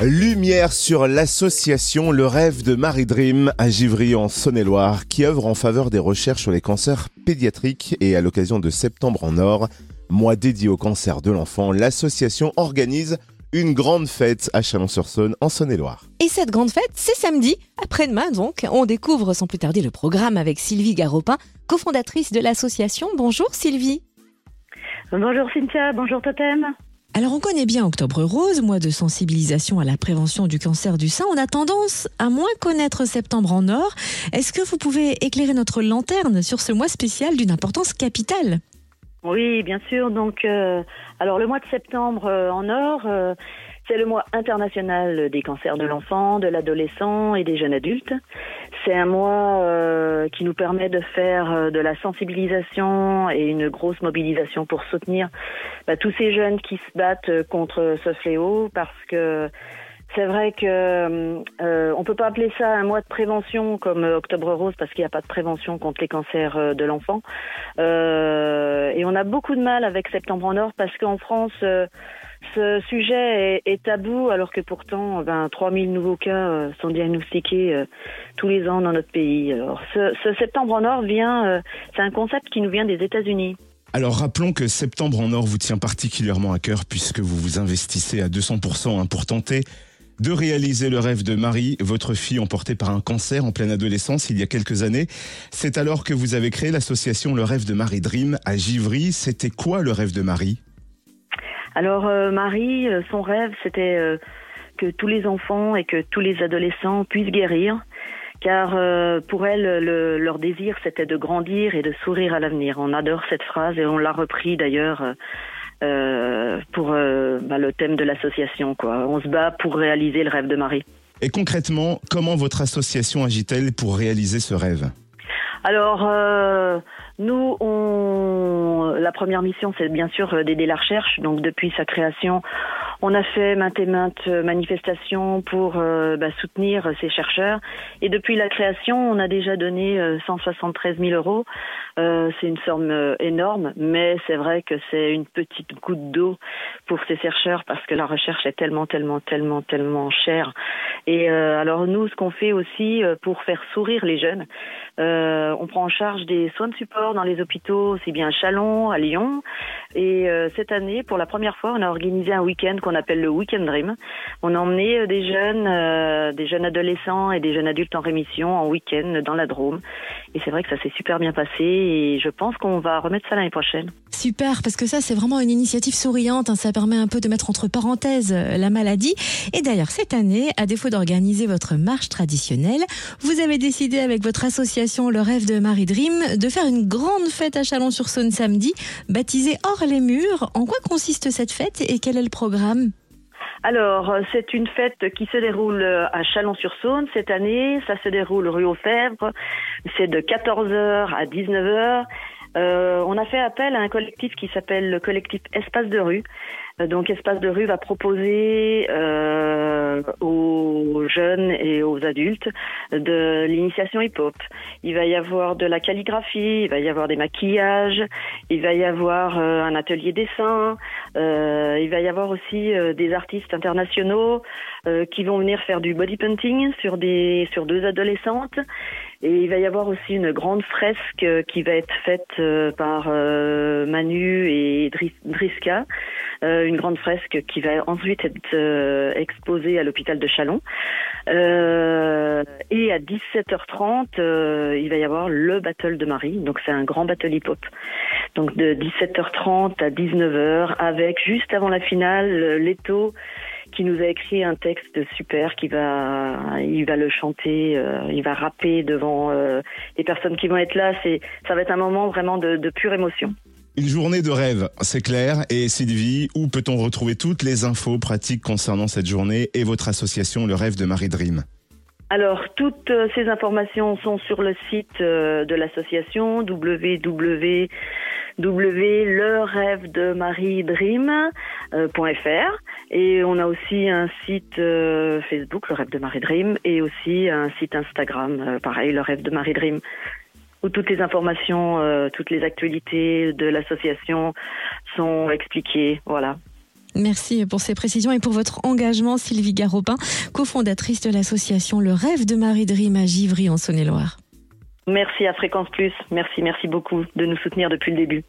Lumière sur l'association Le Rêve de Marie Dream à Givry en Saône-et-Loire qui œuvre en faveur des recherches sur les cancers pédiatriques et à l'occasion de Septembre en Or, mois dédié au cancer de l'enfant, l'association organise une grande fête à Chalon-sur-Saône en Saône-et-Loire. Et cette grande fête, c'est samedi, après-demain donc. On découvre sans plus tarder le programme avec Sylvie Garopin, cofondatrice de l'association. Bonjour Sylvie. Bonjour Cynthia, bonjour Totem. Alors on connaît bien Octobre Rose, mois de sensibilisation à la prévention du cancer du sein. On a tendance à moins connaître Septembre en Or. Est-ce que vous pouvez éclairer notre lanterne sur ce mois spécial d'une importance capitale? Oui, bien sûr. Donc, euh, alors le mois de septembre euh, en Or, euh, c'est le mois international des cancers de l'enfant, de l'adolescent et des jeunes adultes. C'est un mois euh, qui nous permet de faire euh, de la sensibilisation et une grosse mobilisation pour soutenir bah, tous ces jeunes qui se battent euh, contre ce fléau parce que c'est vrai que euh, on peut pas appeler ça un mois de prévention comme Octobre Rose parce qu'il n'y a pas de prévention contre les cancers de l'enfant. Euh, et on a beaucoup de mal avec Septembre en Or parce qu'en France ce sujet est, tabou alors que pourtant ben, 3000 nouveaux cas euh, sont diagnostiqués euh, tous les ans dans notre pays. Alors, ce, Septembre en Or vient, euh, c'est un concept qui nous vient des États-Unis. Alors rappelons que Septembre en Or vous tient particulièrement à cœur puisque vous vous investissez à 200% hein, pour tenter de réaliser le rêve de Marie, votre fille emportée par un cancer en pleine adolescence il y a quelques années. C'est alors que vous avez créé l'association Le Rêve de Marie Dream à Givry. C'était quoi le rêve de Marie? Alors euh, Marie, euh, son rêve, c'était euh, que tous les enfants et que tous les adolescents puissent guérir, car pour elle, leur désir, c'était de grandir et de sourire à l'avenir. On adore cette phrase et on l'a repris d'ailleurs. pour bah, le thème de l'association. On se bat pour réaliser le rêve de Marie. Et concrètement, comment votre association agit-elle pour réaliser ce rêve? Alors, nous, on, la première mission, c'est bien sûr d'aider la recherche. Donc, depuis sa création, on a fait maintes et maintes manifestations pour euh, bah, soutenir ces chercheurs. Et depuis la création, on a déjà donné 173 euh, 000 euros. Euh, c'est une somme énorme, mais c'est vrai que c'est une petite goutte d'eau pour ces chercheurs parce que la recherche est tellement, tellement, tellement, tellement chère. Et alors nous, ce qu'on fait aussi pour faire sourire les jeunes, on prend en charge des soins de support dans les hôpitaux, aussi bien à Chalon, à Lyon. Et cette année, pour la première fois, on a organisé un week-end qu'on appelle le Weekend Dream. On a emmené euh, des jeunes, euh, des jeunes adolescents et des jeunes adultes en rémission en week-end dans la Drôme. Et c'est vrai que ça s'est super bien passé et je pense qu'on va remettre ça l'année prochaine. Super, parce que ça, c'est vraiment une initiative souriante. Hein. Ça permet un peu de mettre entre parenthèses la maladie. Et d'ailleurs, cette année, à défaut d'organiser votre marche traditionnelle, vous avez décidé avec votre association Le Rêve de Marie Dream de faire une grande fête à Chalon-sur-Saône samedi, baptisée Hors les murs. En quoi consiste cette fête et quel est le programme alors, c'est une fête qui se déroule à Chalon-sur-Saône cette année. Ça se déroule rue aux Fèvres. C'est de 14h à 19h. Euh, on a fait appel à un collectif qui s'appelle le collectif Espace de rue. Euh, donc Espace de rue va proposer euh, aux jeunes et aux adultes de l'initiation hip-hop. Il va y avoir de la calligraphie, il va y avoir des maquillages, il va y avoir euh, un atelier dessin, il va y avoir aussi des artistes internationaux qui vont venir faire du body painting sur des sur deux adolescentes. Et il va y avoir aussi une grande fresque qui va être faite par Manu et Driska euh, une grande fresque qui va ensuite être euh, exposée à l'hôpital de Chalon. Euh, et à 17h30, il va y avoir le battle de Marie. Donc c'est un grand battle hip-hop. Donc de 17h30 à 19h avec juste avant la finale Leto qui nous a écrit un texte super qui va il va le chanter il va rapper devant les personnes qui vont être là c'est ça va être un moment vraiment de, de pure émotion une journée de rêve, c'est clair. Et Sylvie, où peut-on retrouver toutes les infos pratiques concernant cette journée et votre association Le Rêve de Marie Dream? Alors, toutes euh, ces informations sont sur le site euh, de l'association www.lerêvedemariedream.fr et on a aussi un site euh, Facebook, Le Rêve de Marie Dream, et aussi un site Instagram, pareil, Le Rêve de Marie Dream où toutes les informations, euh, toutes les actualités de l'association sont expliquées. Voilà. Merci pour ces précisions et pour votre engagement, Sylvie Garopin, cofondatrice de l'association Le Rêve de Marie Dream à Givry en Saône-et-Loire. Merci à Fréquence Plus. Merci, merci beaucoup de nous soutenir depuis le début.